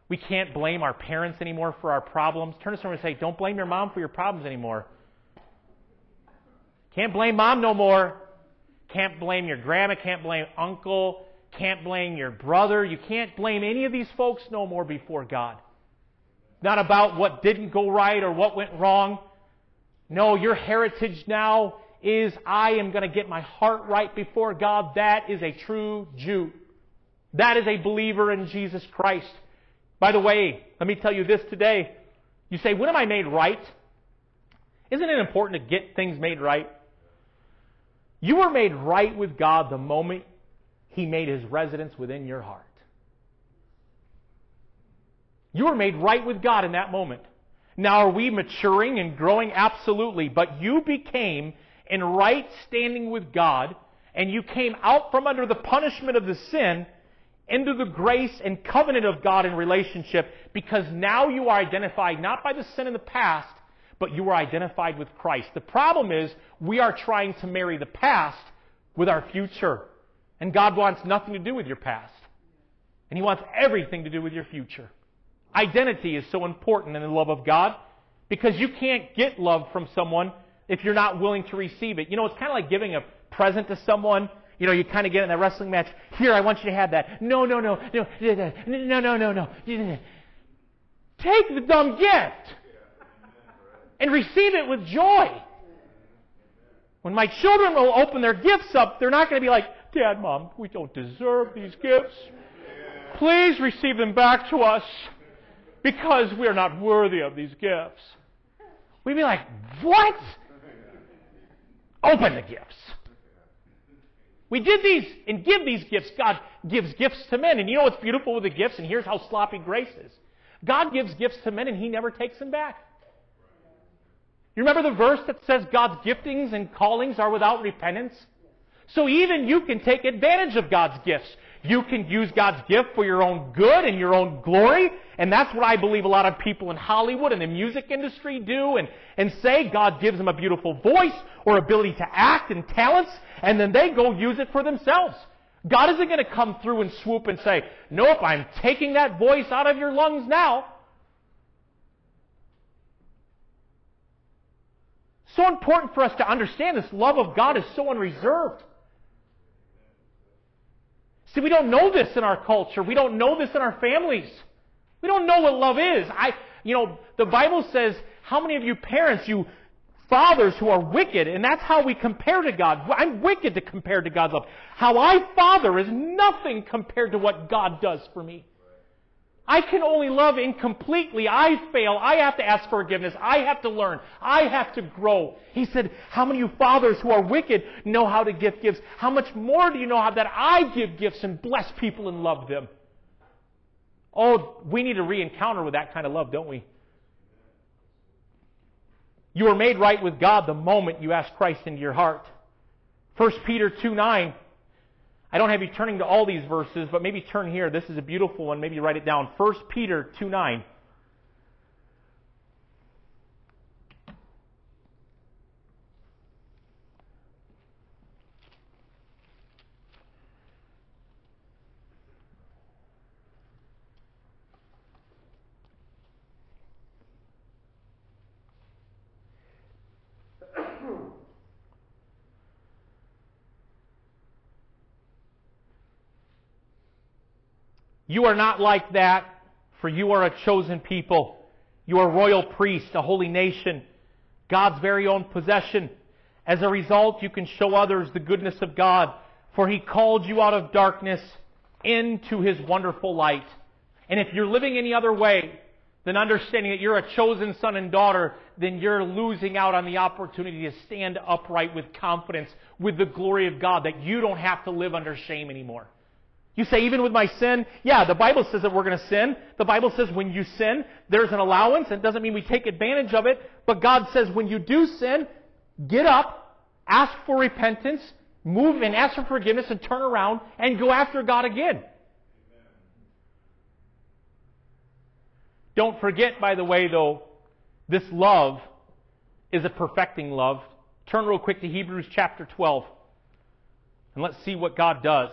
We can't blame our parents anymore for our problems. Turn to someone and say, Don't blame your mom for your problems anymore. Can't blame mom no more. Can't blame your grandma, can't blame uncle, can't blame your brother. You can't blame any of these folks no more before God. Not about what didn't go right or what went wrong. No, your heritage now is I am going to get my heart right before God. That is a true Jew. That is a believer in Jesus Christ. By the way, let me tell you this today. You say, when am I made right? Isn't it important to get things made right? You were made right with God the moment He made His residence within your heart. You were made right with God in that moment. Now, are we maturing and growing? Absolutely. But you became in right standing with God, and you came out from under the punishment of the sin into the grace and covenant of God in relationship because now you are identified not by the sin in the past, but you are identified with Christ. The problem is we are trying to marry the past with our future. And God wants nothing to do with your past. And He wants everything to do with your future. Identity is so important in the love of God because you can't get love from someone if you're not willing to receive it. You know, it's kind of like giving a present to someone. You know, you kind of get in that wrestling match. Here, I want you to have that. No, no, no, no, no, no, no, no. Take the dumb gift and receive it with joy. When my children will open their gifts up, they're not going to be like, Dad, Mom, we don't deserve these gifts. Please receive them back to us because we are not worthy of these gifts. We'd be like, What? Open the gifts. We did these and give these gifts. God gives gifts to men. And you know what's beautiful with the gifts? And here's how sloppy grace is God gives gifts to men and He never takes them back. You remember the verse that says God's giftings and callings are without repentance? So even you can take advantage of God's gifts. You can use God's gift for your own good and your own glory. And that's what I believe a lot of people in Hollywood and the music industry do and, and say God gives them a beautiful voice or ability to act and talents, and then they go use it for themselves. God isn't going to come through and swoop and say, Nope, I'm taking that voice out of your lungs now. So important for us to understand this love of God is so unreserved. See, we don't know this in our culture. We don't know this in our families. We don't know what love is. I, you know, the Bible says, how many of you parents, you fathers who are wicked, and that's how we compare to God. I'm wicked to compare to God's love. How I father is nothing compared to what God does for me. I can only love incompletely. I fail. I have to ask forgiveness. I have to learn. I have to grow. He said, How many of you fathers who are wicked know how to give gifts? How much more do you know how that I give gifts and bless people and love them? Oh, we need a re encounter with that kind of love, don't we? You are made right with God the moment you ask Christ into your heart. 1 Peter 2 9. I don't have you turning to all these verses, but maybe turn here. This is a beautiful one. Maybe write it down. 1 Peter 2 9. You are not like that, for you are a chosen people. You are a royal priest, a holy nation, God's very own possession. As a result, you can show others the goodness of God, for He called you out of darkness into His wonderful light. And if you're living any other way than understanding that you're a chosen son and daughter, then you're losing out on the opportunity to stand upright with confidence with the glory of God, that you don't have to live under shame anymore. You say, even with my sin, yeah, the Bible says that we're going to sin. The Bible says when you sin, there's an allowance. It doesn't mean we take advantage of it. But God says when you do sin, get up, ask for repentance, move and ask for forgiveness and turn around and go after God again. Don't forget, by the way, though, this love is a perfecting love. Turn real quick to Hebrews chapter 12. And let's see what God does.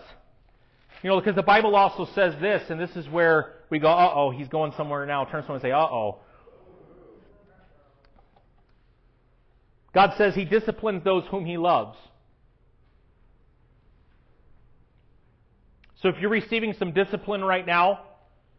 You know, because the Bible also says this, and this is where we go, uh oh, he's going somewhere now. Turn to someone and say, uh oh. God says he disciplines those whom he loves. So if you're receiving some discipline right now,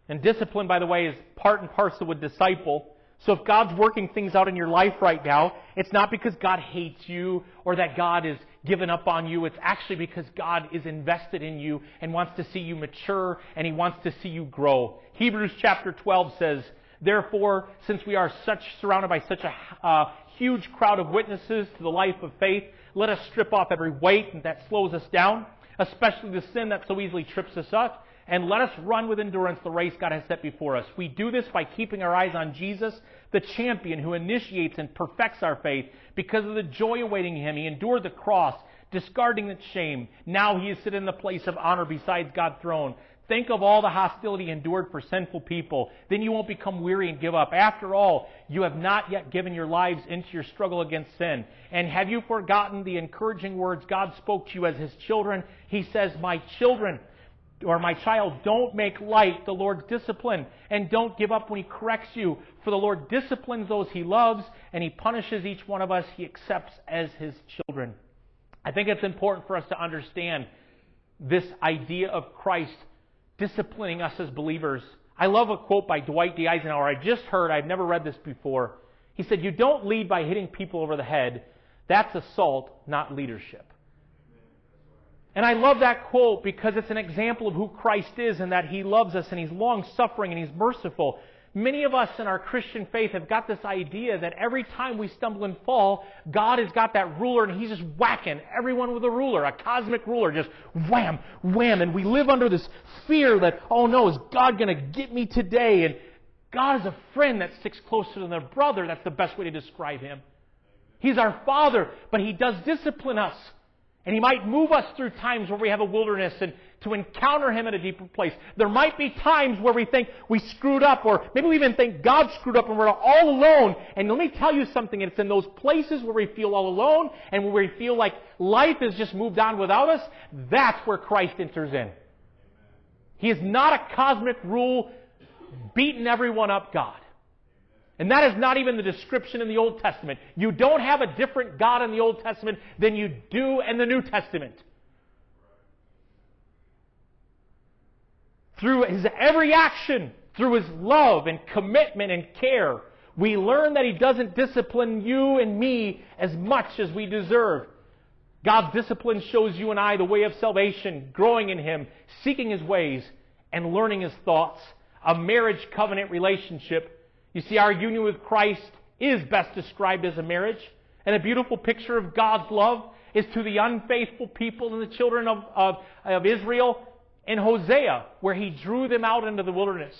and discipline, by the way, is part and parcel with disciple. So if God's working things out in your life right now, it's not because God hates you or that God is given up on you. It's actually because God is invested in you and wants to see you mature and He wants to see you grow. Hebrews chapter 12 says, Therefore, since we are such surrounded by such a uh, huge crowd of witnesses to the life of faith, let us strip off every weight that slows us down, especially the sin that so easily trips us up and let us run with endurance the race God has set before us. We do this by keeping our eyes on Jesus, the champion who initiates and perfects our faith. Because of the joy awaiting him, he endured the cross, discarding its shame. Now he is sitting in the place of honor beside God's throne. Think of all the hostility endured for sinful people. Then you won't become weary and give up. After all, you have not yet given your lives into your struggle against sin. And have you forgotten the encouraging words God spoke to you as His children? He says, My children, or my child, don't make light the Lord's discipline and don't give up when He corrects you. For the Lord disciplines those He loves and He punishes each one of us He accepts as His children. I think it's important for us to understand this idea of Christ disciplining us as believers. I love a quote by Dwight D. Eisenhower. I just heard, I've never read this before. He said, You don't lead by hitting people over the head. That's assault, not leadership. And I love that quote because it's an example of who Christ is and that He loves us and He's long suffering and He's merciful. Many of us in our Christian faith have got this idea that every time we stumble and fall, God has got that ruler and He's just whacking everyone with a ruler, a cosmic ruler, just wham, wham. And we live under this fear that, oh no, is God going to get me today? And God is a friend that sticks closer than a brother. That's the best way to describe Him. He's our Father, but He does discipline us. And He might move us through times where we have a wilderness and to encounter Him in a deeper place. There might be times where we think we screwed up, or maybe we even think God screwed up and we're all alone. And let me tell you something, it's in those places where we feel all alone and where we feel like life has just moved on without us, that's where Christ enters in. He is not a cosmic rule, beating everyone up God. And that is not even the description in the Old Testament. You don't have a different God in the Old Testament than you do in the New Testament. Through his every action, through his love and commitment and care, we learn that he doesn't discipline you and me as much as we deserve. God's discipline shows you and I the way of salvation, growing in him, seeking his ways, and learning his thoughts. A marriage covenant relationship you see, our union with Christ is best described as a marriage. And a beautiful picture of God's love is to the unfaithful people and the children of, of, of Israel in Hosea, where he drew them out into the wilderness.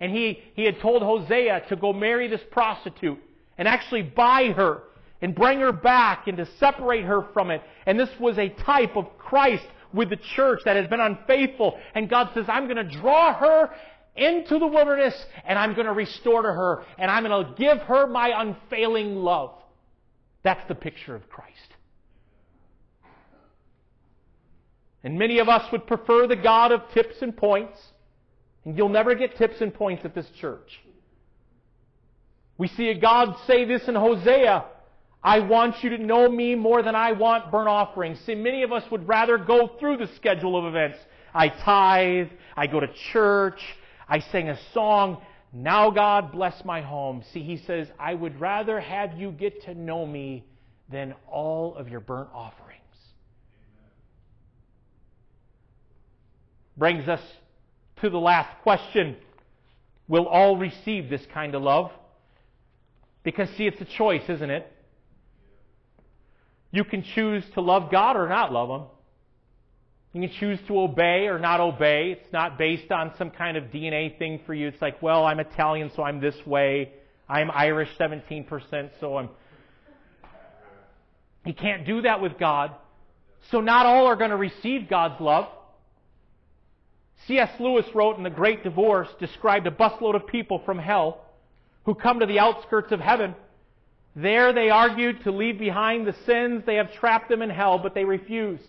And he, he had told Hosea to go marry this prostitute and actually buy her and bring her back and to separate her from it. And this was a type of Christ with the church that has been unfaithful. And God says, I'm going to draw her into the wilderness and I'm going to restore to her and I'm going to give her my unfailing love. That's the picture of Christ. And many of us would prefer the God of tips and points. And you'll never get tips and points at this church. We see a God say this in Hosea. I want you to know me more than I want burnt offerings. See, many of us would rather go through the schedule of events. I tithe, I go to church, I sing a song. Now God bless my home. See, he says, I would rather have you get to know me than all of your burnt offerings. Brings us to the last question. Will all receive this kind of love? Because, see, it's a choice, isn't it? You can choose to love God or not love Him. You can choose to obey or not obey. It's not based on some kind of DNA thing for you. It's like, well, I'm Italian, so I'm this way. I'm Irish 17%, so I'm. You can't do that with God. So not all are going to receive God's love. C.S. Lewis wrote in The Great Divorce, described a busload of people from hell who come to the outskirts of heaven. There they argued to leave behind the sins they have trapped them in hell, but they refuse.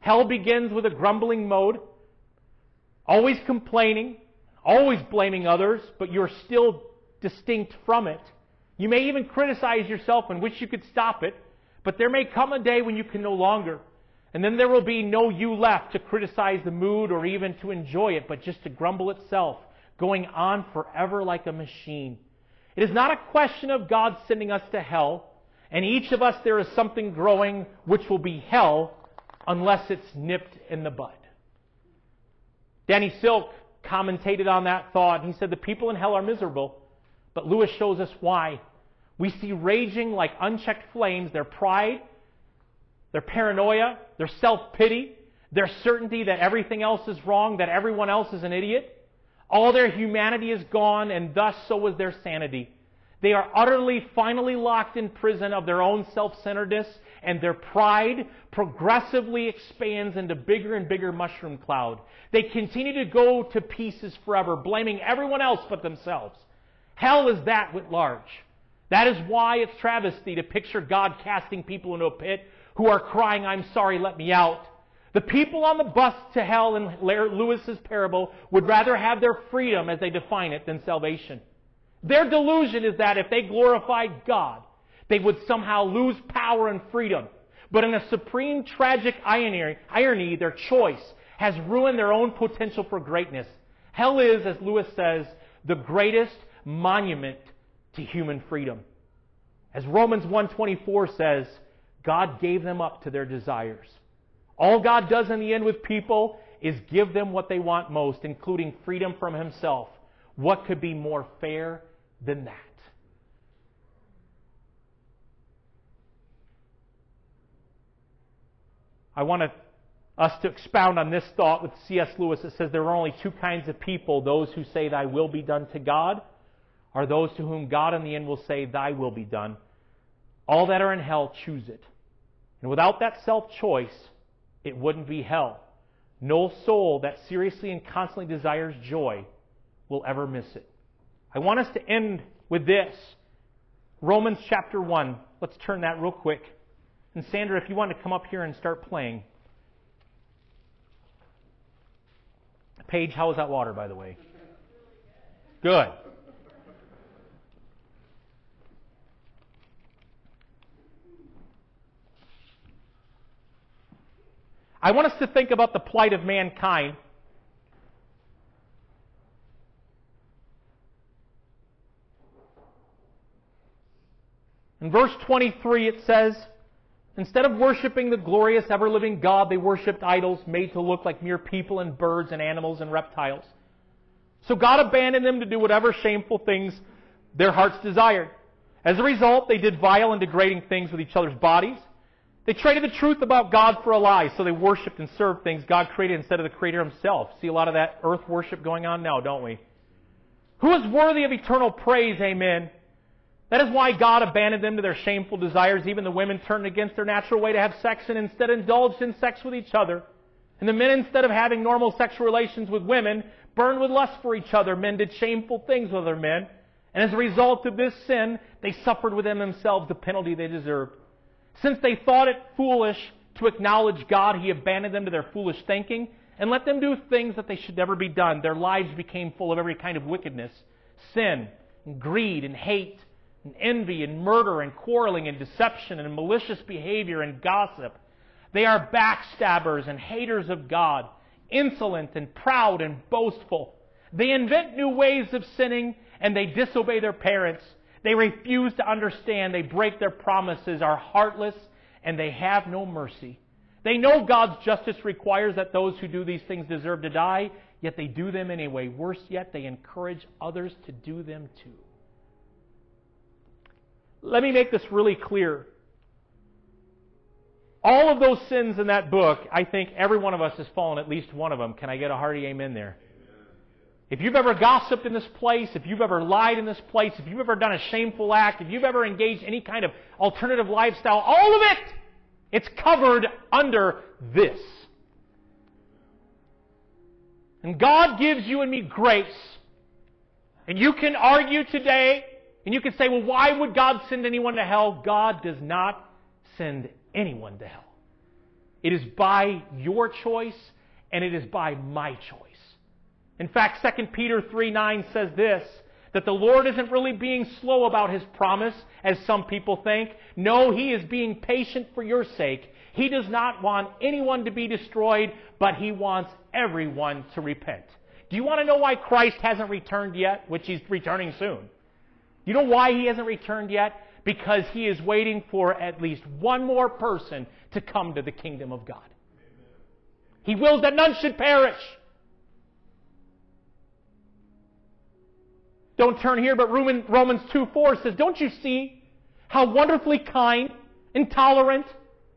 Hell begins with a grumbling mode, always complaining, always blaming others, but you're still distinct from it. You may even criticize yourself and wish you could stop it, but there may come a day when you can no longer. And then there will be no you left to criticize the mood or even to enjoy it, but just to grumble itself, going on forever like a machine. It is not a question of God sending us to hell, and each of us there is something growing which will be hell unless it's nipped in the bud. Danny Silk commentated on that thought. He said the people in hell are miserable, but Lewis shows us why. We see raging like unchecked flames their pride, their paranoia, their self pity, their certainty that everything else is wrong, that everyone else is an idiot. All their humanity is gone, and thus so is their sanity. They are utterly, finally locked in prison of their own self centeredness, and their pride progressively expands into bigger and bigger mushroom cloud. They continue to go to pieces forever, blaming everyone else but themselves. Hell is that writ large. That is why it's travesty to picture God casting people into a pit who are crying, I'm sorry, let me out. The people on the bus to hell in Lewis's parable would rather have their freedom, as they define it, than salvation. Their delusion is that if they glorified God, they would somehow lose power and freedom. But in a supreme tragic irony, their choice has ruined their own potential for greatness. Hell is, as Lewis says, the greatest monument to human freedom. As Romans 1:24 says, God gave them up to their desires. All God does in the end with people is give them what they want most, including freedom from Himself. What could be more fair than that? I want us to expound on this thought with C.S. Lewis. It says there are only two kinds of people those who say, Thy will be done to God, are those to whom God in the end will say, Thy will be done. All that are in hell choose it. And without that self choice, it wouldn't be hell. No soul that seriously and constantly desires joy will ever miss it. I want us to end with this Romans chapter 1. Let's turn that real quick. And Sandra, if you want to come up here and start playing. Paige, how was that water, by the way? Good. I want us to think about the plight of mankind. In verse 23, it says, Instead of worshiping the glorious, ever living God, they worshipped idols made to look like mere people and birds and animals and reptiles. So God abandoned them to do whatever shameful things their hearts desired. As a result, they did vile and degrading things with each other's bodies. They traded the truth about God for a lie, so they worshiped and served things God created instead of the Creator Himself. See a lot of that earth worship going on now, don't we? Who is worthy of eternal praise? Amen. That is why God abandoned them to their shameful desires. Even the women turned against their natural way to have sex and instead indulged in sex with each other. And the men, instead of having normal sexual relations with women, burned with lust for each other. Men did shameful things with other men. And as a result of this sin, they suffered within themselves the penalty they deserved. Since they thought it foolish to acknowledge God, He abandoned them to their foolish thinking and let them do things that they should never be done. Their lives became full of every kind of wickedness, sin, and greed, and hate, and envy, and murder, and quarreling, and deception, and malicious behavior, and gossip. They are backstabbers and haters of God, insolent and proud and boastful. They invent new ways of sinning, and they disobey their parents. They refuse to understand. They break their promises, are heartless, and they have no mercy. They know God's justice requires that those who do these things deserve to die, yet they do them anyway. Worse yet, they encourage others to do them too. Let me make this really clear. All of those sins in that book, I think every one of us has fallen at least one of them. Can I get a hearty amen there? If you've ever gossiped in this place, if you've ever lied in this place, if you've ever done a shameful act, if you've ever engaged any kind of alternative lifestyle, all of it it's covered under this. And God gives you and me grace. And you can argue today, and you can say, well, why would God send anyone to hell? God does not send anyone to hell. It is by your choice, and it is by my choice. In fact, 2 Peter 3 9 says this that the Lord isn't really being slow about His promise, as some people think. No, He is being patient for your sake. He does not want anyone to be destroyed, but He wants everyone to repent. Do you want to know why Christ hasn't returned yet, which He's returning soon? You know why He hasn't returned yet? Because He is waiting for at least one more person to come to the kingdom of God. He wills that none should perish Don't turn here, but Romans 2 4 says, Don't you see how wonderfully kind and tolerant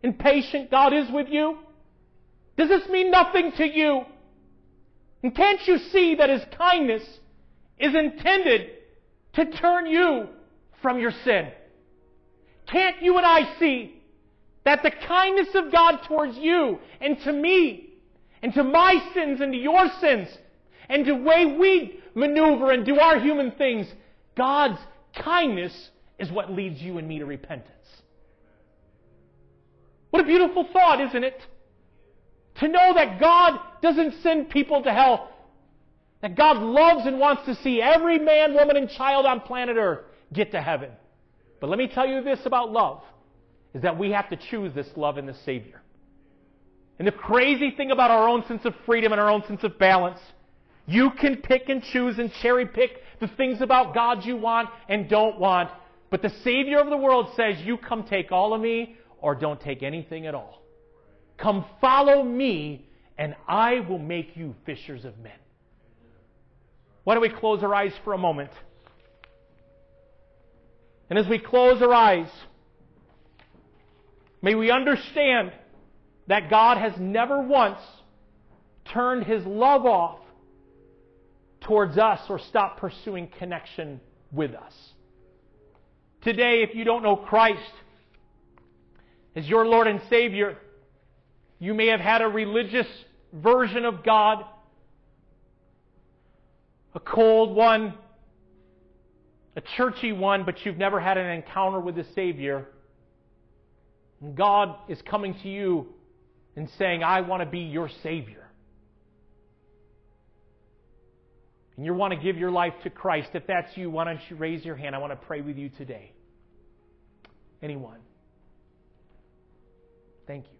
and patient God is with you? Does this mean nothing to you? And can't you see that His kindness is intended to turn you from your sin? Can't you and I see that the kindness of God towards you and to me and to my sins and to your sins and the way we maneuver and do our human things, God's kindness is what leads you and me to repentance. What a beautiful thought, isn't it? To know that God doesn't send people to hell. That God loves and wants to see every man, woman, and child on planet Earth get to heaven. But let me tell you this about love is that we have to choose this love in the Savior. And the crazy thing about our own sense of freedom and our own sense of balance you can pick and choose and cherry pick the things about God you want and don't want. But the Savior of the world says, You come take all of me or don't take anything at all. Come follow me and I will make you fishers of men. Why don't we close our eyes for a moment? And as we close our eyes, may we understand that God has never once turned his love off towards us or stopped pursuing connection with us. Today, if you don't know Christ as your Lord and Savior, you may have had a religious version of God, a cold one, a churchy one, but you've never had an encounter with the Savior. And God is coming to you and saying, I want to be your Savior. and you want to give your life to Christ, if that's you, why don't you raise your hand? I want to pray with you today. Anyone? Thank you.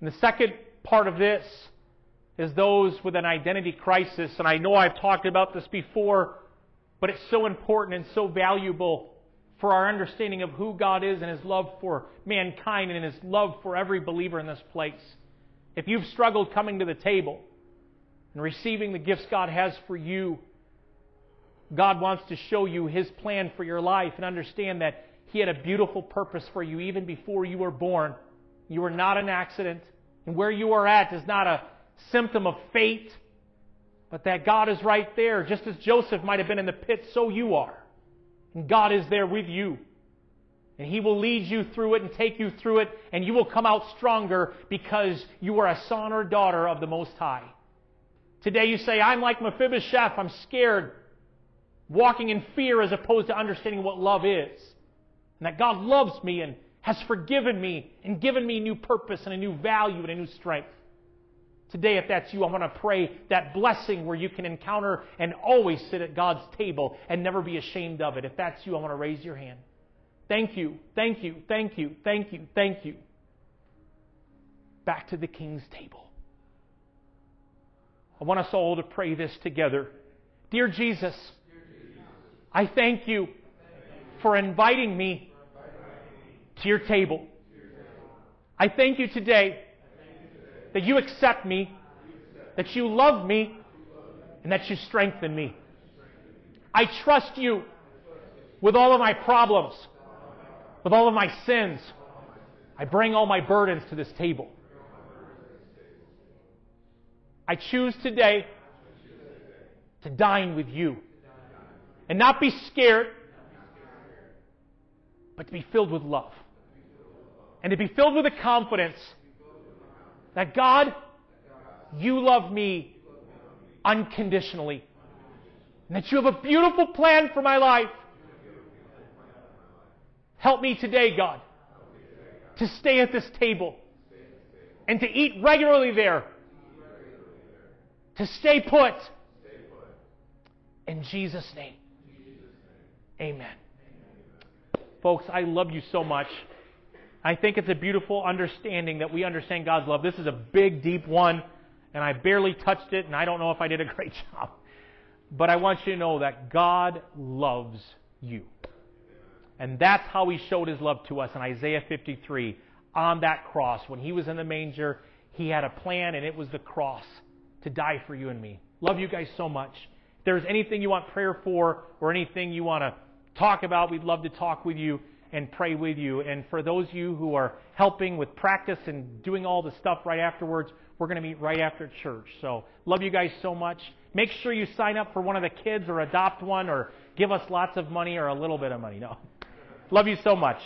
And the second part of this is those with an identity crisis. And I know I've talked about this before, but it's so important and so valuable for our understanding of who God is and His love for mankind and His love for every believer in this place. If you've struggled coming to the table and receiving the gifts God has for you, God wants to show you His plan for your life and understand that He had a beautiful purpose for you even before you were born. You are not an accident. And where you are at is not a symptom of fate, but that God is right there. Just as Joseph might have been in the pit, so you are. And God is there with you. And He will lead you through it and take you through it, and you will come out stronger because you are a son or daughter of the Most High. Today you say, I'm like Mephibosheth, I'm scared, walking in fear as opposed to understanding what love is. And that God loves me and has forgiven me and given me new purpose and a new value and a new strength. Today, if that's you, I want to pray that blessing where you can encounter and always sit at God's table and never be ashamed of it. If that's you, I want to raise your hand. Thank you, thank you, thank you, thank you, thank you. Back to the King's table. I want us all to pray this together. Dear Jesus, I thank you for inviting me to your table. I thank you today that you accept me, that you love me, and that you strengthen me. I trust you with all of my problems, with all of my sins. I bring all my burdens to this table. I choose today to dine with you and not be scared, but to be filled with love and to be filled with the confidence that God, you love me unconditionally and that you have a beautiful plan for my life. Help me today, God, to stay at this table and to eat regularly there to stay put. In Jesus' name. Amen. Folks, I love you so much. I think it's a beautiful understanding that we understand God's love. This is a big, deep one, and I barely touched it, and I don't know if I did a <laughs> great job. But I want you to know that God loves you. And that's how He showed His love to us in Isaiah 53 on that cross. When He was in the manger, He had a plan, and it was the cross to die for you and me. Love you guys so much. If there's anything you want prayer for or anything you want to talk about, we'd love to talk with you and pray with you. And for those of you who are helping with practice and doing all the stuff right afterwards, we're going to meet right after church. So, love you guys so much. Make sure you sign up for one of the kids or adopt one or give us lots of money or a little bit of money. No. <laughs> Love you so much.